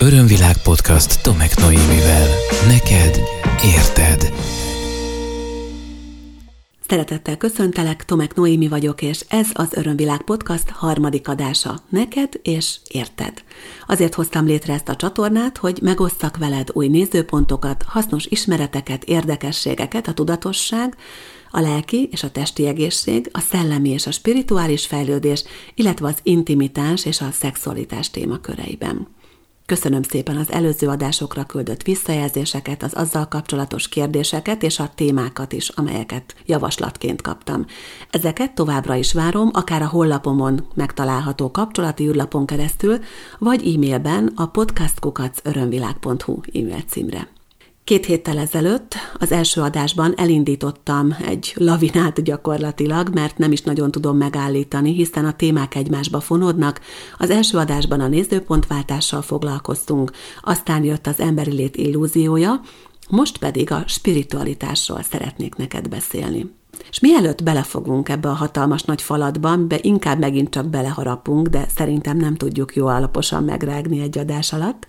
Örömvilág podcast Tomek Noémivel. Neked érted. Szeretettel köszöntelek, Tomek Noémi vagyok, és ez az Örömvilág Podcast harmadik adása. Neked és érted. Azért hoztam létre ezt a csatornát, hogy megosztak veled új nézőpontokat, hasznos ismereteket, érdekességeket, a tudatosság, a lelki és a testi egészség, a szellemi és a spirituális fejlődés, illetve az intimitás és a szexualitás témaköreiben. Köszönöm szépen az előző adásokra küldött visszajelzéseket, az azzal kapcsolatos kérdéseket és a témákat is, amelyeket javaslatként kaptam. Ezeket továbbra is várom, akár a hollapomon megtalálható kapcsolati űrlapon keresztül, vagy e-mailben a podcastkukacörömvilág.hu e-mail címre. Két héttel ezelőtt az első adásban elindítottam egy lavinát gyakorlatilag, mert nem is nagyon tudom megállítani, hiszen a témák egymásba fonódnak. Az első adásban a nézőpontváltással foglalkoztunk, aztán jött az emberi lét illúziója, most pedig a spiritualitásról szeretnék neked beszélni. És mielőtt belefogunk ebbe a hatalmas nagy falatba, be inkább megint csak beleharapunk, de szerintem nem tudjuk jó alaposan megrágni egy adás alatt.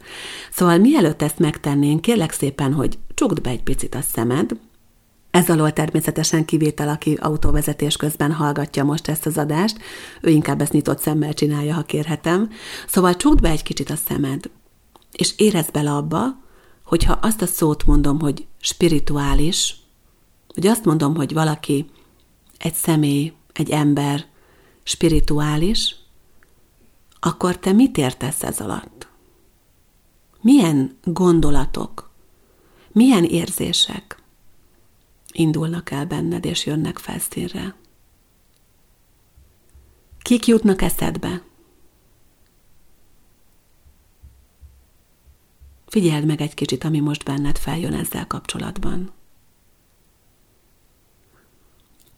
Szóval mielőtt ezt megtennénk, kérlek szépen, hogy csukd be egy picit a szemed, ez alól természetesen kivétel, aki autóvezetés közben hallgatja most ezt az adást, ő inkább ezt nyitott szemmel csinálja, ha kérhetem. Szóval csukd be egy kicsit a szemed, és érezd bele abba, hogyha azt a szót mondom, hogy spirituális, hogy azt mondom, hogy valaki, egy személy, egy ember spirituális, akkor te mit értesz ez alatt? Milyen gondolatok, milyen érzések indulnak el benned és jönnek felszínre? Kik jutnak eszedbe? Figyeld meg egy kicsit, ami most benned feljön ezzel kapcsolatban.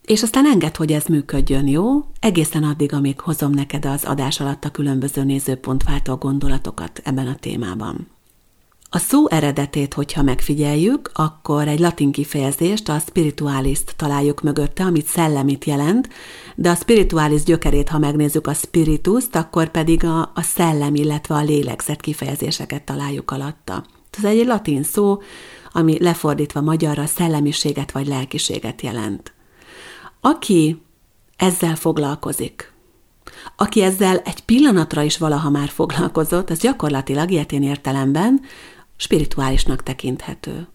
És aztán enged, hogy ez működjön, jó? Egészen addig, amíg hozom neked az adás alatt a különböző nézőpontváltó gondolatokat ebben a témában. A szó eredetét, hogyha megfigyeljük, akkor egy latin kifejezést, a spiritualist találjuk mögötte, amit szellemit jelent, de a spiritualis gyökerét, ha megnézzük a spirituszt, akkor pedig a, a szellem, illetve a lélegzet kifejezéseket találjuk alatta. Ez egy latin szó, ami lefordítva magyarra szellemiséget vagy lelkiséget jelent. Aki ezzel foglalkozik, aki ezzel egy pillanatra is valaha már foglalkozott, az gyakorlatilag ilyetén értelemben spirituálisnak tekinthető.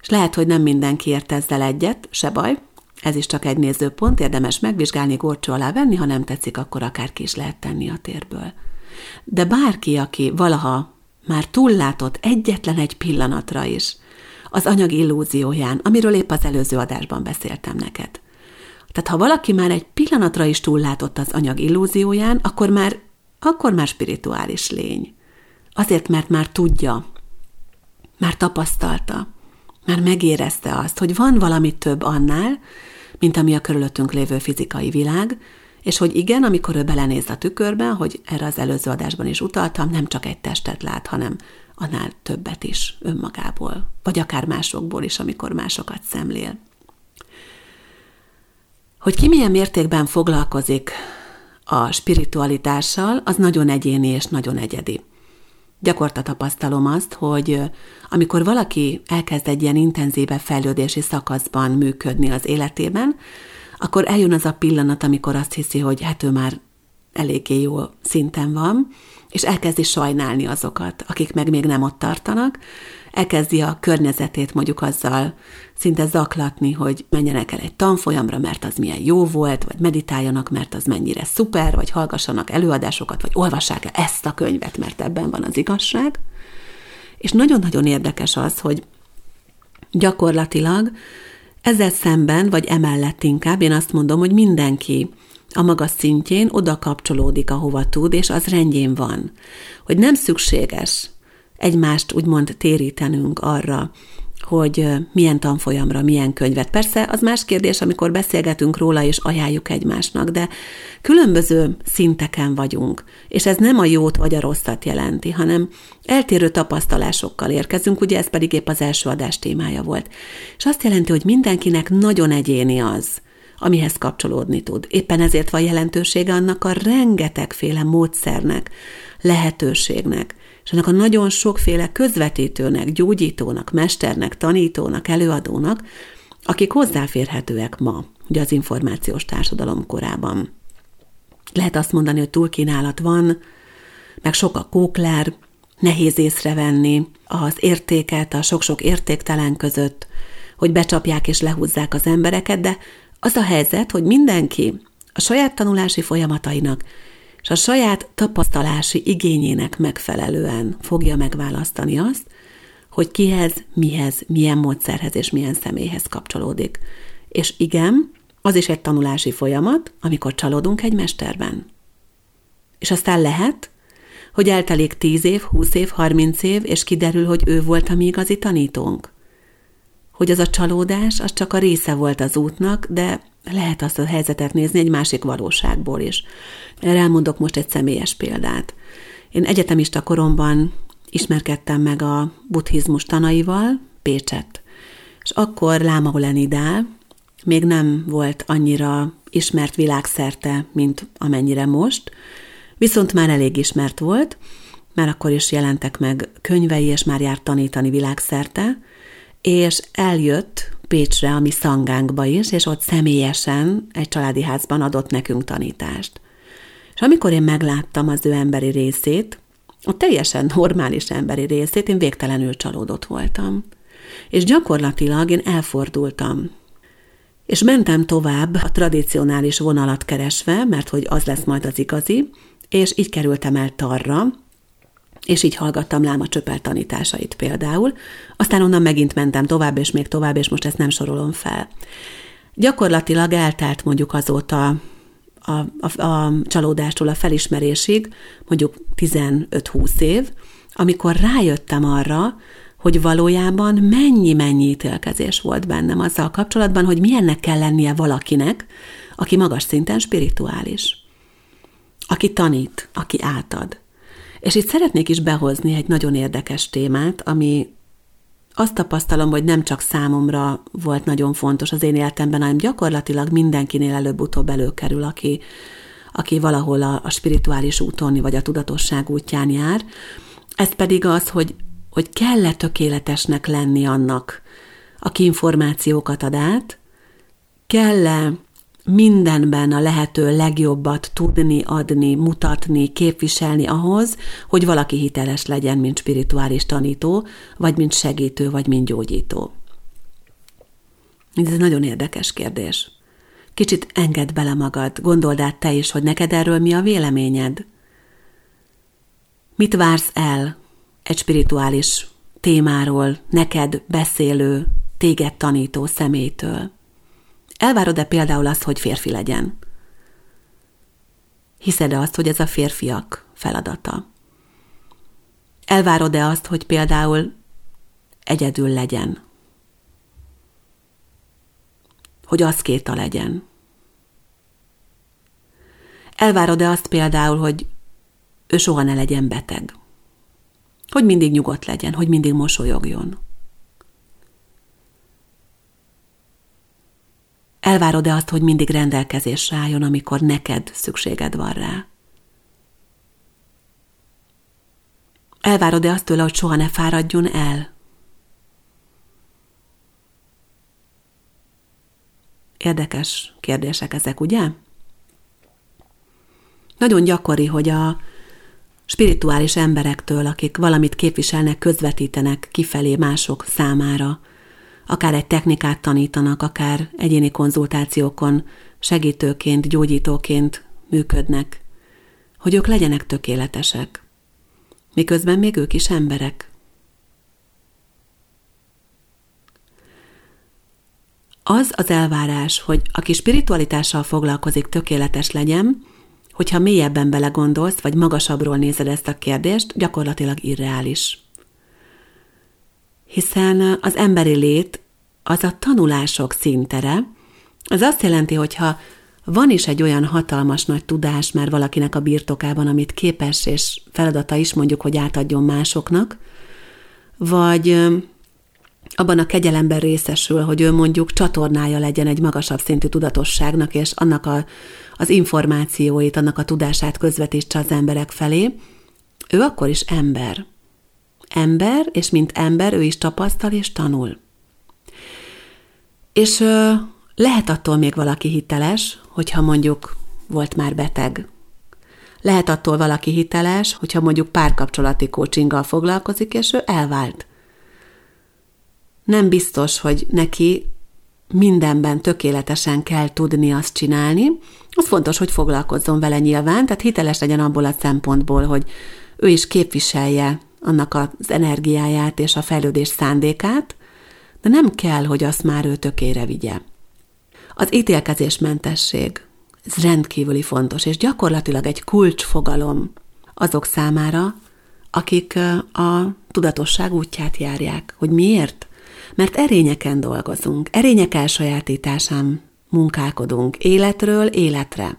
És lehet, hogy nem mindenki ért ezzel egyet, se baj, ez is csak egy nézőpont, érdemes megvizsgálni, górcsó alá venni, ha nem tetszik, akkor akár ki is lehet tenni a térből. De bárki, aki valaha már túllátott egyetlen egy pillanatra is az anyag illúzióján, amiről épp az előző adásban beszéltem neked, tehát ha valaki már egy pillanatra is túllátott az anyag illúzióján, akkor már, akkor már spirituális lény. Azért, mert már tudja, már tapasztalta, már megérezte azt, hogy van valami több annál, mint ami a körülöttünk lévő fizikai világ, és hogy igen, amikor ő belenéz a tükörbe, hogy erre az előző adásban is utaltam, nem csak egy testet lát, hanem annál többet is önmagából, vagy akár másokból is, amikor másokat szemlél. Hogy ki milyen mértékben foglalkozik a spiritualitással, az nagyon egyéni és nagyon egyedi. Gyakorta tapasztalom azt, hogy amikor valaki elkezd egy ilyen intenzíve fejlődési szakaszban működni az életében, akkor eljön az a pillanat, amikor azt hiszi, hogy hát ő már eléggé jó szinten van, és elkezdi sajnálni azokat, akik meg még nem ott tartanak, elkezdi a környezetét mondjuk azzal szinte zaklatni, hogy menjenek el egy tanfolyamra, mert az milyen jó volt, vagy meditáljanak, mert az mennyire szuper, vagy hallgassanak előadásokat, vagy olvassák el ezt a könyvet, mert ebben van az igazság. És nagyon-nagyon érdekes az, hogy gyakorlatilag ezzel szemben, vagy emellett inkább, én azt mondom, hogy mindenki a maga szintjén oda kapcsolódik, ahova tud, és az rendjén van. Hogy nem szükséges egymást úgymond térítenünk arra, hogy milyen tanfolyamra, milyen könyvet. Persze az más kérdés, amikor beszélgetünk róla és ajánljuk egymásnak, de különböző szinteken vagyunk, és ez nem a jót vagy a rosszat jelenti, hanem eltérő tapasztalásokkal érkezünk, ugye ez pedig épp az első adás témája volt. És azt jelenti, hogy mindenkinek nagyon egyéni az, amihez kapcsolódni tud. Éppen ezért van jelentősége annak a rengetegféle módszernek, lehetőségnek, és ennek a nagyon sokféle közvetítőnek, gyógyítónak, mesternek, tanítónak, előadónak, akik hozzáférhetőek ma, ugye az információs társadalom korában. Lehet azt mondani, hogy túlkínálat van, meg sok a kókler, nehéz észrevenni az értéket a sok-sok értéktelen között, hogy becsapják és lehúzzák az embereket, de az a helyzet, hogy mindenki a saját tanulási folyamatainak és a saját tapasztalási igényének megfelelően fogja megválasztani azt, hogy kihez, mihez, milyen módszerhez és milyen személyhez kapcsolódik. És igen, az is egy tanulási folyamat, amikor csalódunk egy mesterben. És aztán lehet, hogy eltelik 10 év, 20 év, 30 év, és kiderül, hogy ő volt a mi igazi tanítónk. Hogy az a csalódás, az csak a része volt az útnak, de lehet azt a helyzetet nézni egy másik valóságból is. Erre elmondok most egy személyes példát. Én egyetemista koromban ismerkedtem meg a buddhizmus tanaival, Pécset. És akkor Láma Olenidál még nem volt annyira ismert világszerte, mint amennyire most, viszont már elég ismert volt, már akkor is jelentek meg könyvei, és már járt tanítani világszerte, és eljött Pécsre, a mi szangánkba is, és ott személyesen egy családi házban adott nekünk tanítást. És amikor én megláttam az ő emberi részét, a teljesen normális emberi részét, én végtelenül csalódott voltam. És gyakorlatilag én elfordultam. És mentem tovább a tradicionális vonalat keresve, mert hogy az lesz majd az igazi, és így kerültem el Tarra, és így hallgattam Láma Csöpel tanításait például, aztán onnan megint mentem tovább, és még tovább, és most ezt nem sorolom fel. Gyakorlatilag eltelt mondjuk azóta a, a, a csalódástól a felismerésig, mondjuk 15-20 év, amikor rájöttem arra, hogy valójában mennyi-mennyi ítélkezés volt bennem azzal kapcsolatban, hogy milyennek kell lennie valakinek, aki magas szinten spirituális, aki tanít, aki átad. És itt szeretnék is behozni egy nagyon érdekes témát, ami azt tapasztalom, hogy nem csak számomra volt nagyon fontos az én életemben, hanem gyakorlatilag mindenkinél előbb-utóbb előkerül, aki, aki valahol a, a spirituális úton vagy a tudatosság útján jár. Ez pedig az, hogy, hogy kell-e tökéletesnek lenni annak, aki információkat ad át, kell-e mindenben a lehető legjobbat tudni, adni, mutatni, képviselni ahhoz, hogy valaki hiteles legyen, mint spirituális tanító, vagy mint segítő, vagy mint gyógyító. Ez egy nagyon érdekes kérdés. Kicsit engedd bele magad, gondold át te is, hogy neked erről mi a véleményed. Mit vársz el egy spirituális témáról, neked beszélő, téged tanító személytől? Elvárod-e például azt, hogy férfi legyen? Hiszed-e azt, hogy ez a férfiak feladata? Elvárod-e azt, hogy például egyedül legyen? Hogy az kéta legyen? Elvárod-e azt például, hogy ő soha ne legyen beteg? Hogy mindig nyugodt legyen, hogy mindig mosolyogjon? Elvárod-e azt, hogy mindig rendelkezésre álljon, amikor neked szükséged van rá? Elvárod-e azt tőle, hogy soha ne fáradjon el? Érdekes kérdések ezek, ugye? Nagyon gyakori, hogy a spirituális emberektől, akik valamit képviselnek, közvetítenek kifelé mások számára, akár egy technikát tanítanak, akár egyéni konzultációkon segítőként, gyógyítóként működnek, hogy ők legyenek tökéletesek, miközben még ők is emberek. Az az elvárás, hogy aki spiritualitással foglalkozik, tökéletes legyen, hogyha mélyebben belegondolsz, vagy magasabbról nézed ezt a kérdést, gyakorlatilag irreális hiszen az emberi lét az a tanulások szintere. Az azt jelenti, hogy ha van is egy olyan hatalmas nagy tudás már valakinek a birtokában, amit képes és feladata is mondjuk, hogy átadjon másoknak, vagy abban a kegyelemben részesül, hogy ő mondjuk csatornája legyen egy magasabb szintű tudatosságnak, és annak a, az információit, annak a tudását közvetítse az emberek felé, ő akkor is ember. Ember, és mint ember ő is tapasztal és tanul. És ö, lehet attól még valaki hiteles, hogyha mondjuk volt már beteg. Lehet attól valaki hiteles, hogyha mondjuk párkapcsolati coachinggal foglalkozik, és ő elvált. Nem biztos, hogy neki mindenben tökéletesen kell tudni azt csinálni. Az fontos, hogy foglalkozzon vele nyilván, tehát hiteles legyen abból a szempontból, hogy ő is képviselje annak az energiáját és a fejlődés szándékát, de nem kell, hogy azt már ő tökére vigye. Az ítélkezésmentesség, ez rendkívüli fontos, és gyakorlatilag egy kulcsfogalom azok számára, akik a tudatosság útját járják. Hogy miért? Mert erényeken dolgozunk, erények elsajátításán munkálkodunk, életről életre.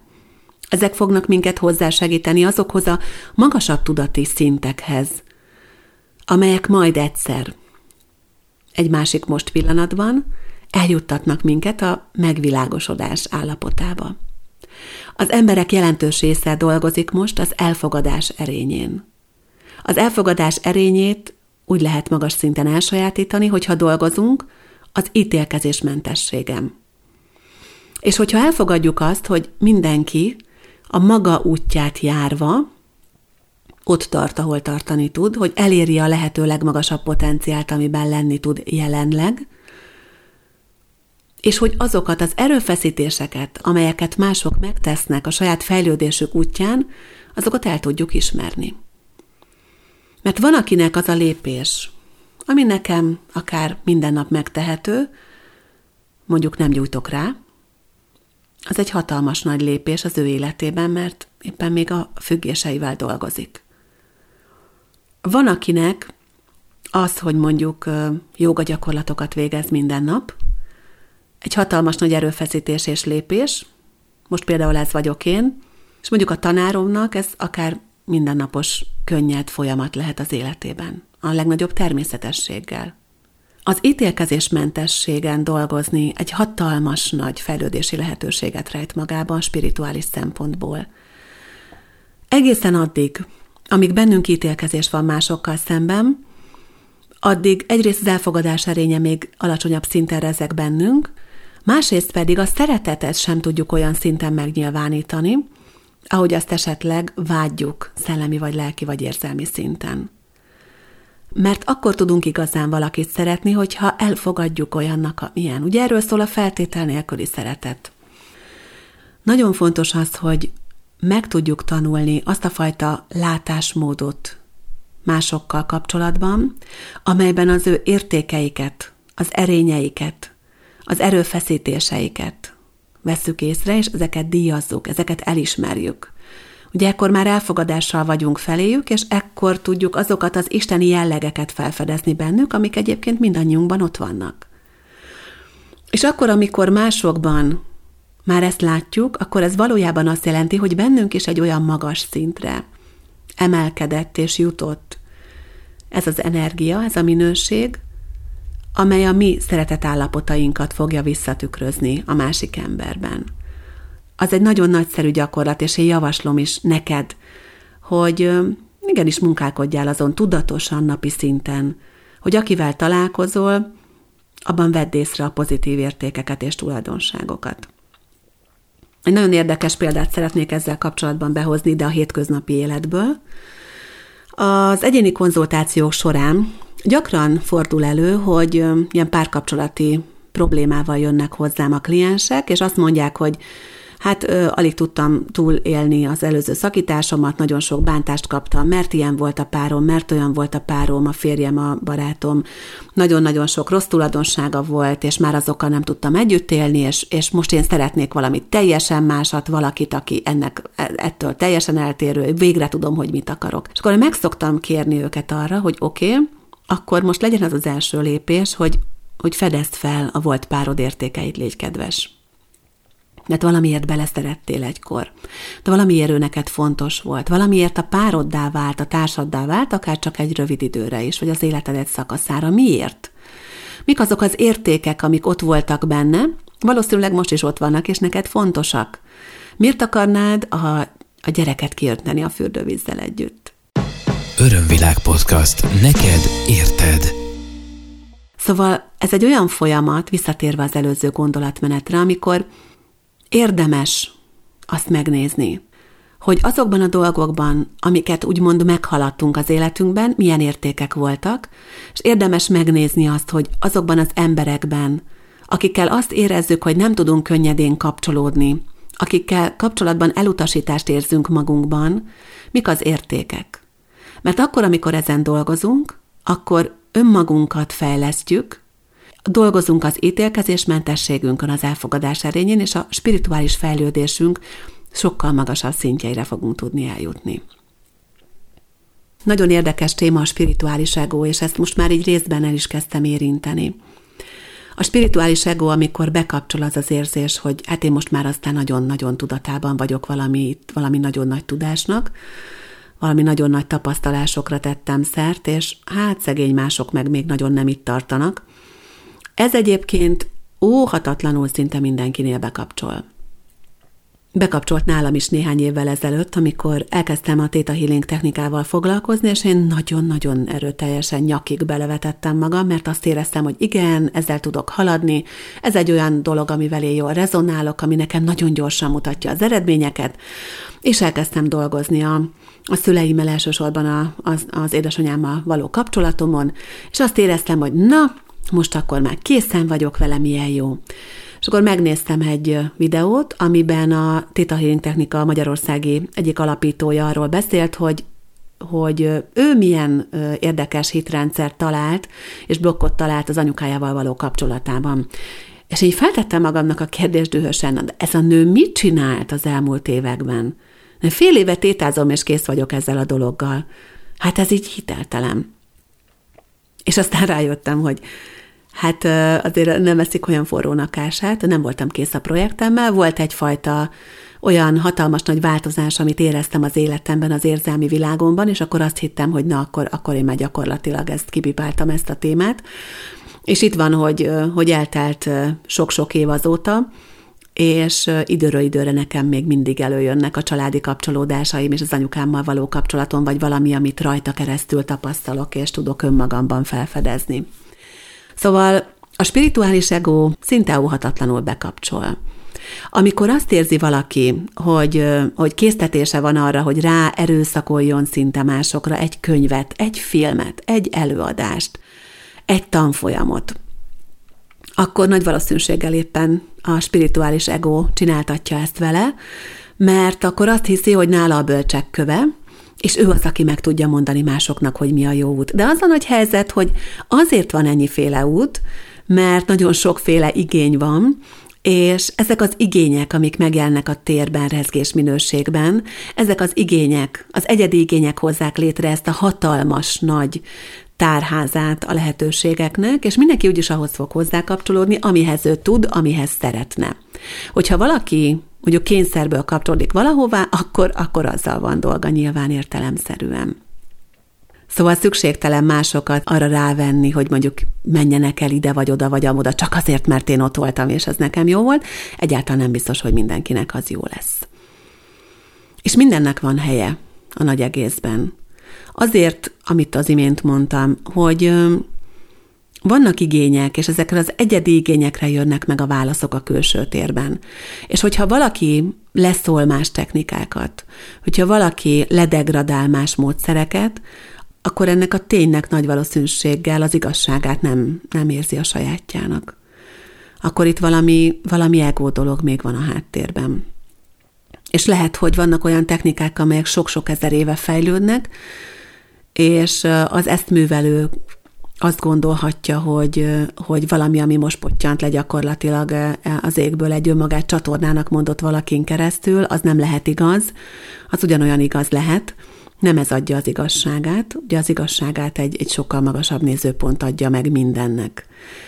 Ezek fognak minket hozzásegíteni azokhoz a magasabb tudati szintekhez, amelyek majd egyszer, egy másik most pillanatban eljuttatnak minket a megvilágosodás állapotába. Az emberek jelentős része dolgozik most az elfogadás erényén. Az elfogadás erényét úgy lehet magas szinten elsajátítani, hogyha dolgozunk az ítélkezésmentességem. És hogyha elfogadjuk azt, hogy mindenki a maga útját járva ott tart, ahol tartani tud, hogy eléri a lehető legmagasabb potenciált, amiben lenni tud jelenleg, és hogy azokat az erőfeszítéseket, amelyeket mások megtesznek a saját fejlődésük útján, azokat el tudjuk ismerni. Mert van akinek az a lépés, ami nekem akár minden nap megtehető, mondjuk nem gyújtok rá, az egy hatalmas nagy lépés az ő életében, mert éppen még a függéseivel dolgozik. Van akinek az, hogy mondjuk joga gyakorlatokat végez minden nap, egy hatalmas nagy erőfeszítés és lépés, most például ez vagyok én, és mondjuk a tanáromnak ez akár mindennapos könnyed folyamat lehet az életében, a legnagyobb természetességgel. Az ítélkezésmentességen dolgozni egy hatalmas nagy fejlődési lehetőséget rejt magában spirituális szempontból. Egészen addig, amíg bennünk ítélkezés van másokkal szemben, addig egyrészt az elfogadás erénye még alacsonyabb szinten rezeg bennünk, másrészt pedig a szeretetet sem tudjuk olyan szinten megnyilvánítani, ahogy azt esetleg vágyjuk szellemi vagy lelki vagy érzelmi szinten. Mert akkor tudunk igazán valakit szeretni, hogyha elfogadjuk olyannak, amilyen. Ugye erről szól a feltétel nélküli szeretet. Nagyon fontos az, hogy meg tudjuk tanulni azt a fajta látásmódot másokkal kapcsolatban, amelyben az ő értékeiket, az erényeiket, az erőfeszítéseiket vesszük észre, és ezeket díjazzuk, ezeket elismerjük. Ugye ekkor már elfogadással vagyunk feléjük, és ekkor tudjuk azokat az isteni jellegeket felfedezni bennük, amik egyébként mindannyiunkban ott vannak. És akkor, amikor másokban már ezt látjuk, akkor ez valójában azt jelenti, hogy bennünk is egy olyan magas szintre emelkedett és jutott ez az energia, ez a minőség, amely a mi szeretetállapotainkat fogja visszatükrözni a másik emberben. Az egy nagyon nagyszerű gyakorlat, és én javaslom is neked, hogy igenis munkálkodjál azon tudatosan napi szinten, hogy akivel találkozol, abban vedd észre a pozitív értékeket és tulajdonságokat. Egy nagyon érdekes példát szeretnék ezzel kapcsolatban behozni ide a hétköznapi életből. Az egyéni konzultációk során gyakran fordul elő, hogy ilyen párkapcsolati problémával jönnek hozzám a kliensek, és azt mondják, hogy Hát ö, alig tudtam túlélni az előző szakításomat, nagyon sok bántást kaptam, mert ilyen volt a párom, mert olyan volt a párom, a férjem, a barátom. Nagyon-nagyon sok rossz tulajdonsága volt, és már azokkal nem tudtam együtt élni, és, és most én szeretnék valamit teljesen másat, valakit, aki ennek e, ettől teljesen eltérő, végre tudom, hogy mit akarok. És akkor meg szoktam kérni őket arra, hogy oké, okay, akkor most legyen az az első lépés, hogy, hogy fedezd fel a volt párod értékeit, légy kedves mert valamiért beleszerettél egykor. De valamiért ő neked fontos volt. Valamiért a pároddá vált, a társaddá vált, akár csak egy rövid időre is, vagy az életed egy szakaszára. Miért? Mik azok az értékek, amik ott voltak benne, valószínűleg most is ott vannak, és neked fontosak. Miért akarnád a, a gyereket kiönteni a fürdővízzel együtt? Örömvilág podcast. Neked érted. Szóval ez egy olyan folyamat, visszatérve az előző gondolatmenetre, amikor érdemes azt megnézni, hogy azokban a dolgokban, amiket úgymond meghaladtunk az életünkben, milyen értékek voltak, és érdemes megnézni azt, hogy azokban az emberekben, akikkel azt érezzük, hogy nem tudunk könnyedén kapcsolódni, akikkel kapcsolatban elutasítást érzünk magunkban, mik az értékek. Mert akkor, amikor ezen dolgozunk, akkor önmagunkat fejlesztjük, dolgozunk az ítélkezésmentességünkön, az elfogadás erényén, és a spirituális fejlődésünk sokkal magasabb szintjeire fogunk tudni eljutni. Nagyon érdekes téma a spirituális ego, és ezt most már így részben el is kezdtem érinteni. A spirituális ego, amikor bekapcsol az az érzés, hogy hát én most már aztán nagyon-nagyon tudatában vagyok valami, valami nagyon nagy tudásnak, valami nagyon nagy tapasztalásokra tettem szert, és hát szegény mások meg még nagyon nem itt tartanak. Ez egyébként óhatatlanul szinte mindenkinél bekapcsol. Bekapcsolt nálam is néhány évvel ezelőtt, amikor elkezdtem a Theta Healing technikával foglalkozni, és én nagyon-nagyon erőteljesen nyakig belevetettem magam, mert azt éreztem, hogy igen, ezzel tudok haladni, ez egy olyan dolog, amivel én jól rezonálok, ami nekem nagyon gyorsan mutatja az eredményeket, és elkezdtem dolgozni a, a szüleimmel elsősorban a, az, az édesanyámmal való kapcsolatomon, és azt éreztem, hogy na, most akkor már készen vagyok vele, milyen jó. És akkor megnéztem egy videót, amiben a Theta Healing Technika Magyarországi egyik alapítója arról beszélt, hogy hogy ő milyen érdekes hitrendszert talált, és blokkot talált az anyukájával való kapcsolatában. És így feltettem magamnak a kérdést dühösen, ez a nő mit csinált az elmúlt években? Fél éve tétázom, és kész vagyok ezzel a dologgal. Hát ez így hiteltelen. És aztán rájöttem, hogy hát azért nem eszik olyan forrónak ását, nem voltam kész a projektemmel, volt egyfajta olyan hatalmas nagy változás, amit éreztem az életemben, az érzelmi világomban, és akkor azt hittem, hogy na, akkor, akkor én már gyakorlatilag ezt kibipáltam, ezt a témát. És itt van, hogy, hogy eltelt sok-sok év azóta, és időről időre nekem még mindig előjönnek a családi kapcsolódásaim és az anyukámmal való kapcsolatom, vagy valami, amit rajta keresztül tapasztalok, és tudok önmagamban felfedezni. Szóval a spirituális ego szinte óhatatlanul bekapcsol. Amikor azt érzi valaki, hogy, hogy késztetése van arra, hogy rá erőszakoljon szinte másokra egy könyvet, egy filmet, egy előadást, egy tanfolyamot, akkor nagy valószínűséggel éppen a spirituális ego csináltatja ezt vele, mert akkor azt hiszi, hogy nála a bölcsek köve, és ő az, aki meg tudja mondani másoknak, hogy mi a jó út. De az a nagy helyzet, hogy azért van ennyiféle út, mert nagyon sokféle igény van, és ezek az igények, amik megjelennek a térben, rezgés minőségben, ezek az igények, az egyedi igények hozzák létre ezt a hatalmas, nagy tárházát a lehetőségeknek, és mindenki úgyis ahhoz fog hozzá kapcsolódni, amihez ő tud, amihez szeretne. Hogyha valaki mondjuk kényszerből kapcsolódik valahová, akkor, akkor azzal van dolga nyilván értelemszerűen. Szóval szükségtelen másokat arra rávenni, hogy mondjuk menjenek el ide vagy oda vagy amoda, csak azért, mert én ott voltam, és ez nekem jó volt. Egyáltalán nem biztos, hogy mindenkinek az jó lesz. És mindennek van helye a nagy egészben. Azért, amit az imént mondtam, hogy vannak igények, és ezekre az egyedi igényekre jönnek meg a válaszok a külső térben. És hogyha valaki leszól más technikákat, hogyha valaki ledegradál más módszereket, akkor ennek a ténynek nagy valószínűséggel az igazságát nem, nem érzi a sajátjának. Akkor itt valami, valami ego dolog még van a háttérben. És lehet, hogy vannak olyan technikák, amelyek sok-sok ezer éve fejlődnek, és az ezt művelő azt gondolhatja, hogy, hogy valami, ami most pottyant le gyakorlatilag az égből egy önmagát csatornának mondott valakin keresztül, az nem lehet igaz, az ugyanolyan igaz lehet, nem ez adja az igazságát, ugye az igazságát egy, egy sokkal magasabb nézőpont adja meg mindennek.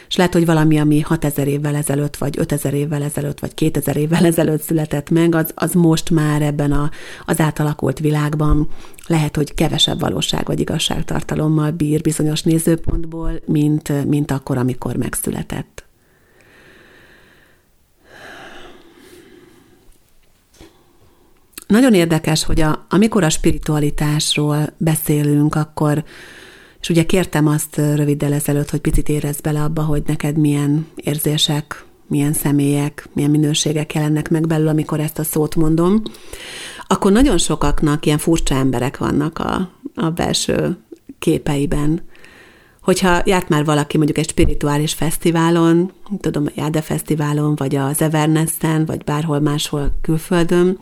És lehet, hogy valami, ami 6000 évvel ezelőtt, vagy 5000 évvel ezelőtt, vagy 2000 évvel ezelőtt született meg, az, az most már ebben a, az átalakult világban lehet, hogy kevesebb valóság vagy igazságtartalommal bír bizonyos nézőpontból, mint, mint akkor, amikor megszületett. Nagyon érdekes, hogy a, amikor a spiritualitásról beszélünk, akkor, és ugye kértem azt röviddel ezelőtt, hogy picit érezd bele abba, hogy neked milyen érzések, milyen személyek, milyen minőségek jelennek meg belül, amikor ezt a szót mondom, akkor nagyon sokaknak ilyen furcsa emberek vannak a, a belső képeiben. Hogyha járt már valaki mondjuk egy spirituális fesztiválon, tudom, a Jáde Fesztiválon, vagy az Evernessen, vagy bárhol máshol külföldön,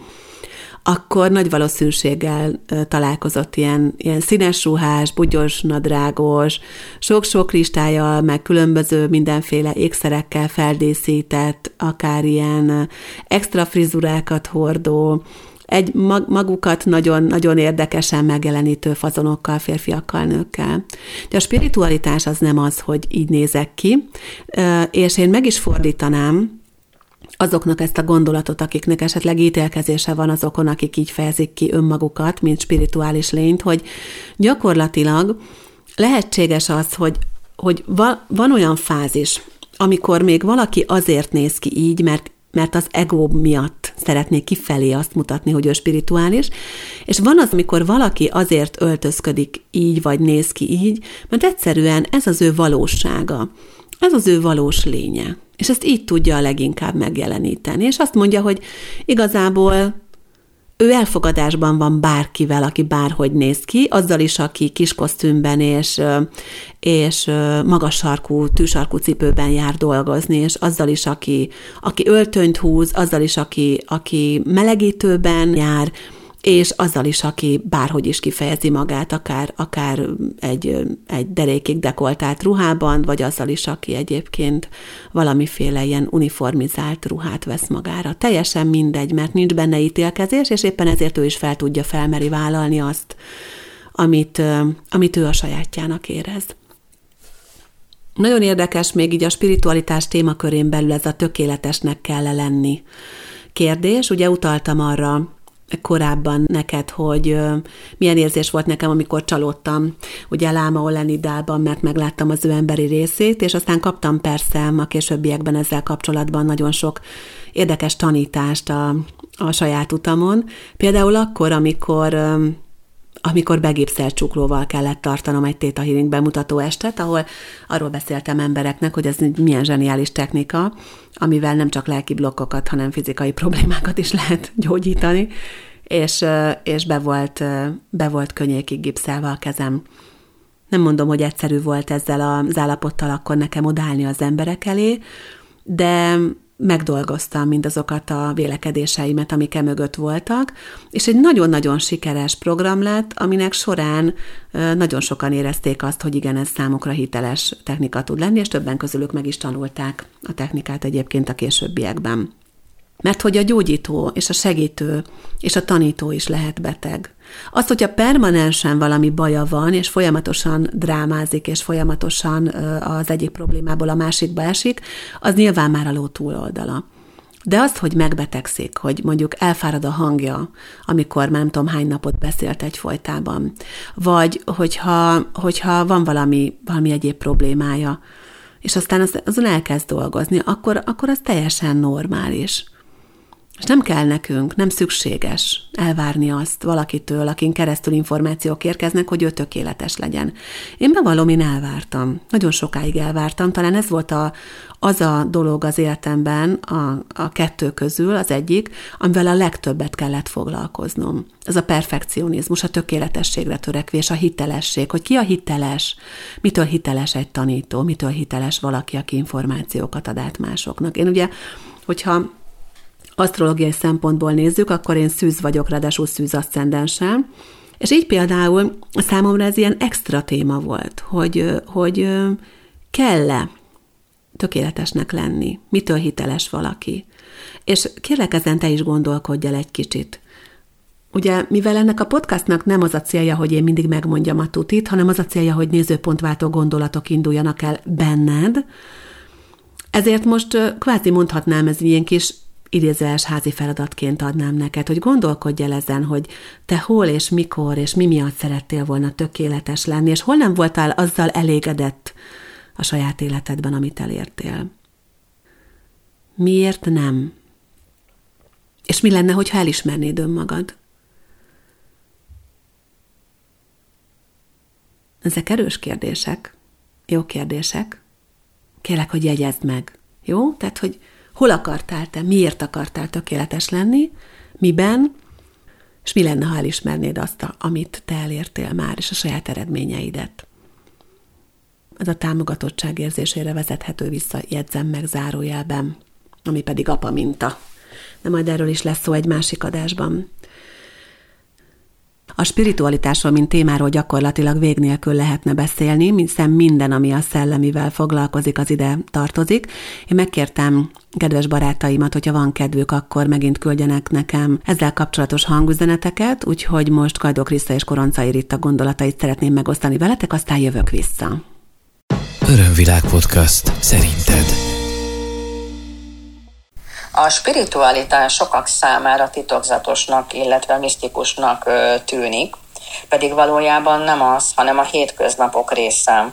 akkor nagy valószínűséggel találkozott ilyen, ilyen színes ruhás, bugyos, nadrágos, sok-sok listájal, meg különböző mindenféle ékszerekkel feldészített, akár ilyen extra frizurákat hordó, egy magukat nagyon-nagyon érdekesen megjelenítő fazonokkal, férfiakkal, nőkkel. De a spiritualitás az nem az, hogy így nézek ki, és én meg is fordítanám, azoknak ezt a gondolatot, akiknek esetleg ítélkezése van azokon, akik így fejezik ki önmagukat, mint spirituális lényt, hogy gyakorlatilag lehetséges az, hogy, hogy va, van olyan fázis, amikor még valaki azért néz ki így, mert mert az ego miatt szeretné kifelé azt mutatni, hogy ő spirituális, és van az, amikor valaki azért öltözködik így, vagy néz ki így, mert egyszerűen ez az ő valósága, ez az ő valós lénye. És ezt így tudja a leginkább megjeleníteni. És azt mondja, hogy igazából ő elfogadásban van bárkivel, aki bárhogy néz ki, azzal is, aki kis kosztümben és, és magas sarkú, tűsarkú cipőben jár dolgozni, és azzal is, aki, aki öltönyt húz, azzal is, aki, aki melegítőben jár, és azzal is, aki bárhogy is kifejezi magát, akár, akár egy, egy derékig dekoltált ruhában, vagy azzal is, aki egyébként valamiféle ilyen uniformizált ruhát vesz magára. Teljesen mindegy, mert nincs benne ítélkezés, és éppen ezért ő is fel tudja felmeri vállalni azt, amit, amit ő a sajátjának érez. Nagyon érdekes még így a spiritualitás témakörén belül ez a tökéletesnek kell lenni kérdés. Ugye utaltam arra, korábban neked, hogy milyen érzés volt nekem, amikor csalódtam, ugye Láma Olenidában, mert megláttam az ő emberi részét, és aztán kaptam persze a későbbiekben ezzel kapcsolatban nagyon sok érdekes tanítást a, a saját utamon. Például akkor, amikor amikor begépszelt csuklóval kellett tartanom egy Theta Healing bemutató estet, ahol arról beszéltem embereknek, hogy ez milyen zseniális technika, amivel nem csak lelki blokkokat, hanem fizikai problémákat is lehet gyógyítani, és, és be, volt, be volt könnyékig gipszelve a kezem. Nem mondom, hogy egyszerű volt ezzel az állapottal akkor nekem odállni az emberek elé, de megdolgoztam mindazokat a vélekedéseimet, amik mögött voltak, és egy nagyon-nagyon sikeres program lett, aminek során nagyon sokan érezték azt, hogy igen, ez számukra hiteles technika tud lenni, és többen közülük meg is tanulták a technikát egyébként a későbbiekben. Mert hogy a gyógyító és a segítő és a tanító is lehet beteg. Az, hogyha permanensen valami baja van, és folyamatosan drámázik, és folyamatosan az egyik problémából a másikba esik, az nyilván már a ló túloldala. De azt, hogy megbetegszik, hogy mondjuk elfárad a hangja, amikor nem tudom hány napot beszélt egyfolytában, vagy hogyha, hogyha van valami, valami egyéb problémája, és aztán azon elkezd dolgozni, akkor, akkor az teljesen normális. És nem kell nekünk, nem szükséges elvárni azt valakitől, akin keresztül információk érkeznek, hogy ő tökéletes legyen. Én bevallom, én elvártam. Nagyon sokáig elvártam. Talán ez volt a, az a dolog az életemben, a, a kettő közül az egyik, amivel a legtöbbet kellett foglalkoznom. Ez a perfekcionizmus, a tökéletességre törekvés, a hitelesség, hogy ki a hiteles, mitől hiteles egy tanító, mitől hiteles valaki, aki információkat ad át másoknak. Én ugye, hogyha asztrológiai szempontból nézzük, akkor én szűz vagyok, ráadásul szűz aszcendensem, és így például számomra ez ilyen extra téma volt, hogy, hogy kell-e tökéletesnek lenni, mitől hiteles valaki. És kérlek ezen te is gondolkodj el egy kicsit. Ugye, mivel ennek a podcastnak nem az a célja, hogy én mindig megmondjam a tutit, hanem az a célja, hogy nézőpontváltó gondolatok induljanak el benned, ezért most kvázi mondhatnám, ez ilyen kis idézőes házi feladatként adnám neked, hogy gondolkodj el ezen, hogy te hol és mikor és mi miatt szerettél volna tökéletes lenni, és hol nem voltál azzal elégedett a saját életedben, amit elértél. Miért nem? És mi lenne, hogyha elismernéd önmagad? Ezek erős kérdések, jó kérdések. Kérlek, hogy jegyezd meg. Jó? Tehát, hogy hol akartál te, miért akartál tökéletes lenni, miben, és mi lenne, ha elismernéd azt, amit te elértél már, és a saját eredményeidet. Ez a támogatottság érzésére vezethető vissza, jegyzem meg zárójelben, ami pedig apa minta. De majd erről is lesz szó egy másik adásban. A spiritualitásról, mint témáról gyakorlatilag vég nélkül lehetne beszélni, hiszen minden, ami a szellemivel foglalkozik, az ide tartozik. Én megkértem kedves barátaimat, hogyha van kedvük, akkor megint küldjenek nekem ezzel kapcsolatos hangüzeneteket, úgyhogy most Gajdó Kriszta és Koroncai Ritta gondolatait szeretném megosztani veletek, aztán jövök vissza. Örömvilág podcast. Szerinted? A spiritualitás sokak számára titokzatosnak, illetve misztikusnak tűnik, pedig valójában nem az, hanem a hétköznapok része.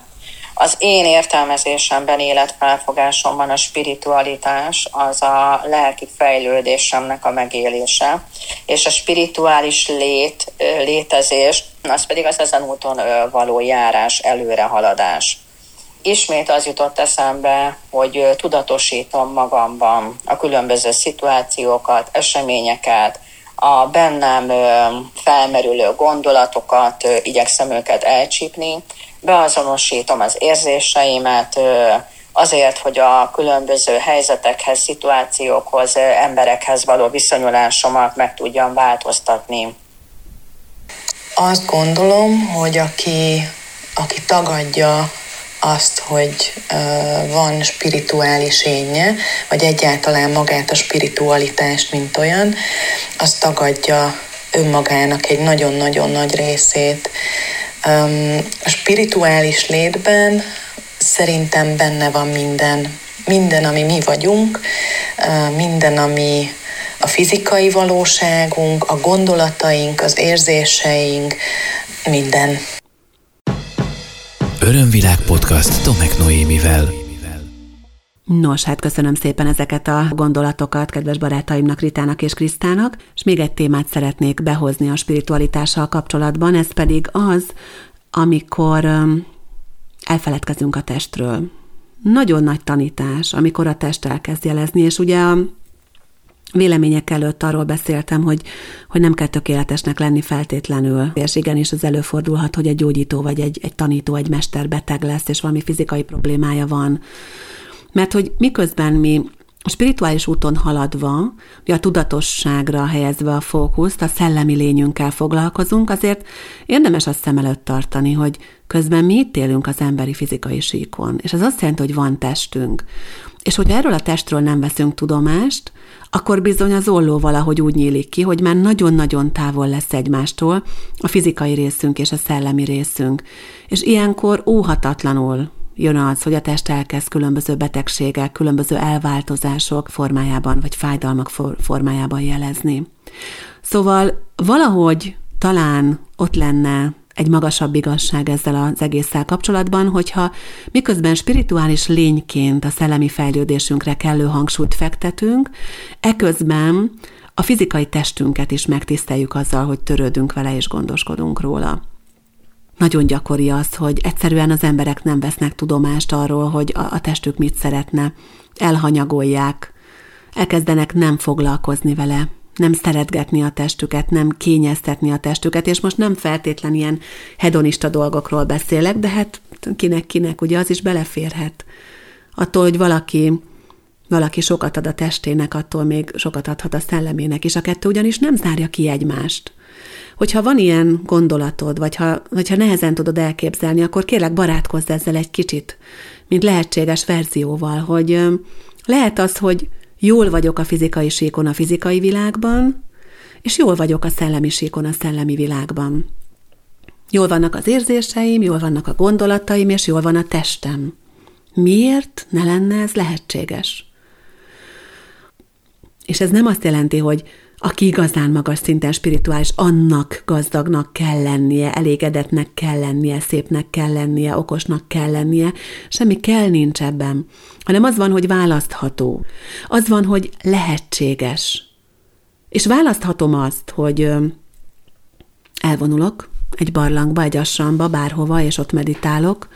Az én értelmezésemben, életfelfogásomban a spiritualitás az a lelki fejlődésemnek a megélése, és a spirituális lét, létezés, az pedig az ezen úton való járás, előrehaladás ismét az jutott eszembe, hogy tudatosítom magamban a különböző szituációkat, eseményeket, a bennem felmerülő gondolatokat, igyekszem őket elcsípni, beazonosítom az érzéseimet, azért, hogy a különböző helyzetekhez, szituációkhoz, emberekhez való viszonyulásomat meg tudjam változtatni. Azt gondolom, hogy aki, aki tagadja azt, hogy van spirituális énje, vagy egyáltalán magát a spiritualitást, mint olyan, az tagadja önmagának egy nagyon-nagyon nagy részét. A spirituális létben szerintem benne van minden. Minden, ami mi vagyunk, minden, ami a fizikai valóságunk, a gondolataink, az érzéseink, minden. Örömvilág podcast Tomek Noémivel. Nos, hát köszönöm szépen ezeket a gondolatokat kedves barátaimnak, Ritának és Krisztának, és még egy témát szeretnék behozni a spiritualitással kapcsolatban, ez pedig az, amikor elfeledkezünk a testről. Nagyon nagy tanítás, amikor a test elkezd jelezni, és ugye a vélemények előtt arról beszéltem, hogy, hogy nem kell tökéletesnek lenni feltétlenül. És igenis az előfordulhat, hogy egy gyógyító vagy egy, egy tanító, egy mester beteg lesz, és valami fizikai problémája van. Mert hogy miközben mi a spirituális úton haladva, a tudatosságra helyezve a fókuszt, a szellemi lényünkkel foglalkozunk, azért érdemes azt szem előtt tartani, hogy közben mi itt élünk az emberi fizikai síkon. És ez azt jelenti, hogy van testünk. És hogyha erről a testről nem veszünk tudomást, akkor bizony az olló valahogy úgy nyílik ki, hogy már nagyon-nagyon távol lesz egymástól a fizikai részünk és a szellemi részünk. És ilyenkor óhatatlanul jön az, hogy a test elkezd különböző betegségek, különböző elváltozások formájában, vagy fájdalmak formájában jelezni. Szóval valahogy talán ott lenne egy magasabb igazság ezzel az egésszel kapcsolatban, hogyha miközben spirituális lényként a szellemi fejlődésünkre kellő hangsúlyt fektetünk, eközben a fizikai testünket is megtiszteljük azzal, hogy törődünk vele és gondoskodunk róla. Nagyon gyakori az, hogy egyszerűen az emberek nem vesznek tudomást arról, hogy a, a testük mit szeretne, elhanyagolják, elkezdenek nem foglalkozni vele, nem szeretgetni a testüket, nem kényeztetni a testüket, és most nem feltétlen ilyen hedonista dolgokról beszélek, de hát kinek-kinek, ugye az is beleférhet. Attól, hogy valaki valaki sokat ad a testének, attól még sokat adhat a szellemének is. A kettő ugyanis nem zárja ki egymást. Hogyha van ilyen gondolatod, vagy ha, vagy ha nehezen tudod elképzelni, akkor kérlek barátkozz ezzel egy kicsit, mint lehetséges verzióval, hogy lehet az, hogy Jól vagyok a fizikai síkon a fizikai világban, és jól vagyok a szellemi síkon a szellemi világban. Jól vannak az érzéseim, jól vannak a gondolataim, és jól van a testem. Miért ne lenne ez lehetséges? És ez nem azt jelenti, hogy aki igazán magas szinten spirituális, annak gazdagnak kell lennie, elégedetnek kell lennie, szépnek kell lennie, okosnak kell lennie. Semmi kell nincs ebben, hanem az van, hogy választható. Az van, hogy lehetséges. És választhatom azt, hogy elvonulok egy barlangba, egy assamba, bárhova, és ott meditálok,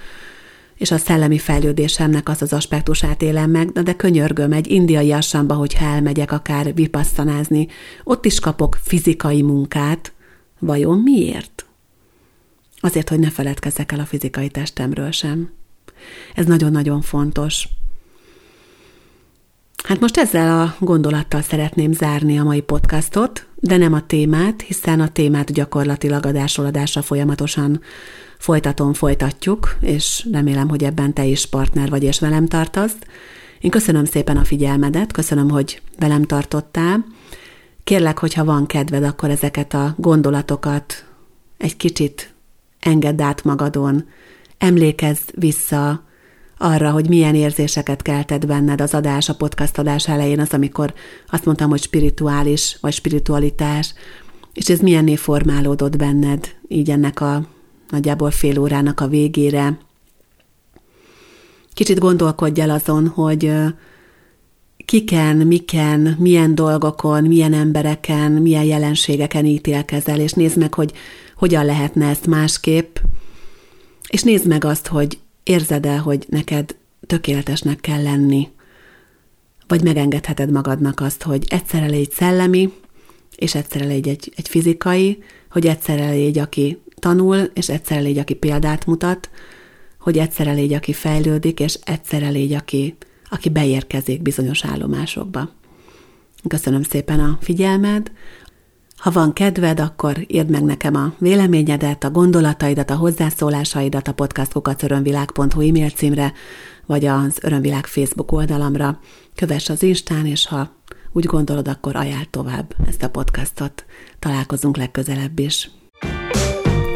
és a szellemi fejlődésemnek az az aspektusát élem meg, de könyörgöm, egy indiai assamba, hogyha elmegyek akár vipasszanázni, ott is kapok fizikai munkát. Vajon miért? Azért, hogy ne feledkezzek el a fizikai testemről sem. Ez nagyon-nagyon fontos. Hát most ezzel a gondolattal szeretném zárni a mai podcastot, de nem a témát, hiszen a témát gyakorlatilag adásról adásra folyamatosan folytatom, folytatjuk, és remélem, hogy ebben te is partner vagy és velem tartasz. Én köszönöm szépen a figyelmedet, köszönöm, hogy velem tartottál. Kérlek, hogyha van kedved, akkor ezeket a gondolatokat egy kicsit engedd át magadon, emlékezz vissza arra, hogy milyen érzéseket keltett benned az adás, a podcast adás elején, az, amikor azt mondtam, hogy spirituális, vagy spiritualitás, és ez milyenné formálódott benned, így ennek a nagyjából fél órának a végére. Kicsit gondolkodj el azon, hogy kiken, miken, milyen dolgokon, milyen embereken, milyen jelenségeken ítélkezel, és nézd meg, hogy hogyan lehetne ezt másképp, és nézd meg azt, hogy érzed el, hogy neked tökéletesnek kell lenni, vagy megengedheted magadnak azt, hogy egyszerre légy szellemi, és egyszerre légy egy, egy fizikai, hogy egyszerre légy, aki tanul, és egyszerre légy, aki példát mutat, hogy egyszerre légy, aki fejlődik, és egyszerre légy, aki, aki beérkezik bizonyos állomásokba. Köszönöm szépen a figyelmed. Ha van kedved, akkor írd meg nekem a véleményedet, a gondolataidat, a hozzászólásaidat a podcastkukacörönvilág.hu e-mail címre, vagy az Örömvilág Facebook oldalamra. Kövess az Instán, és ha úgy gondolod, akkor ajánl tovább ezt a podcastot. Találkozunk legközelebb is.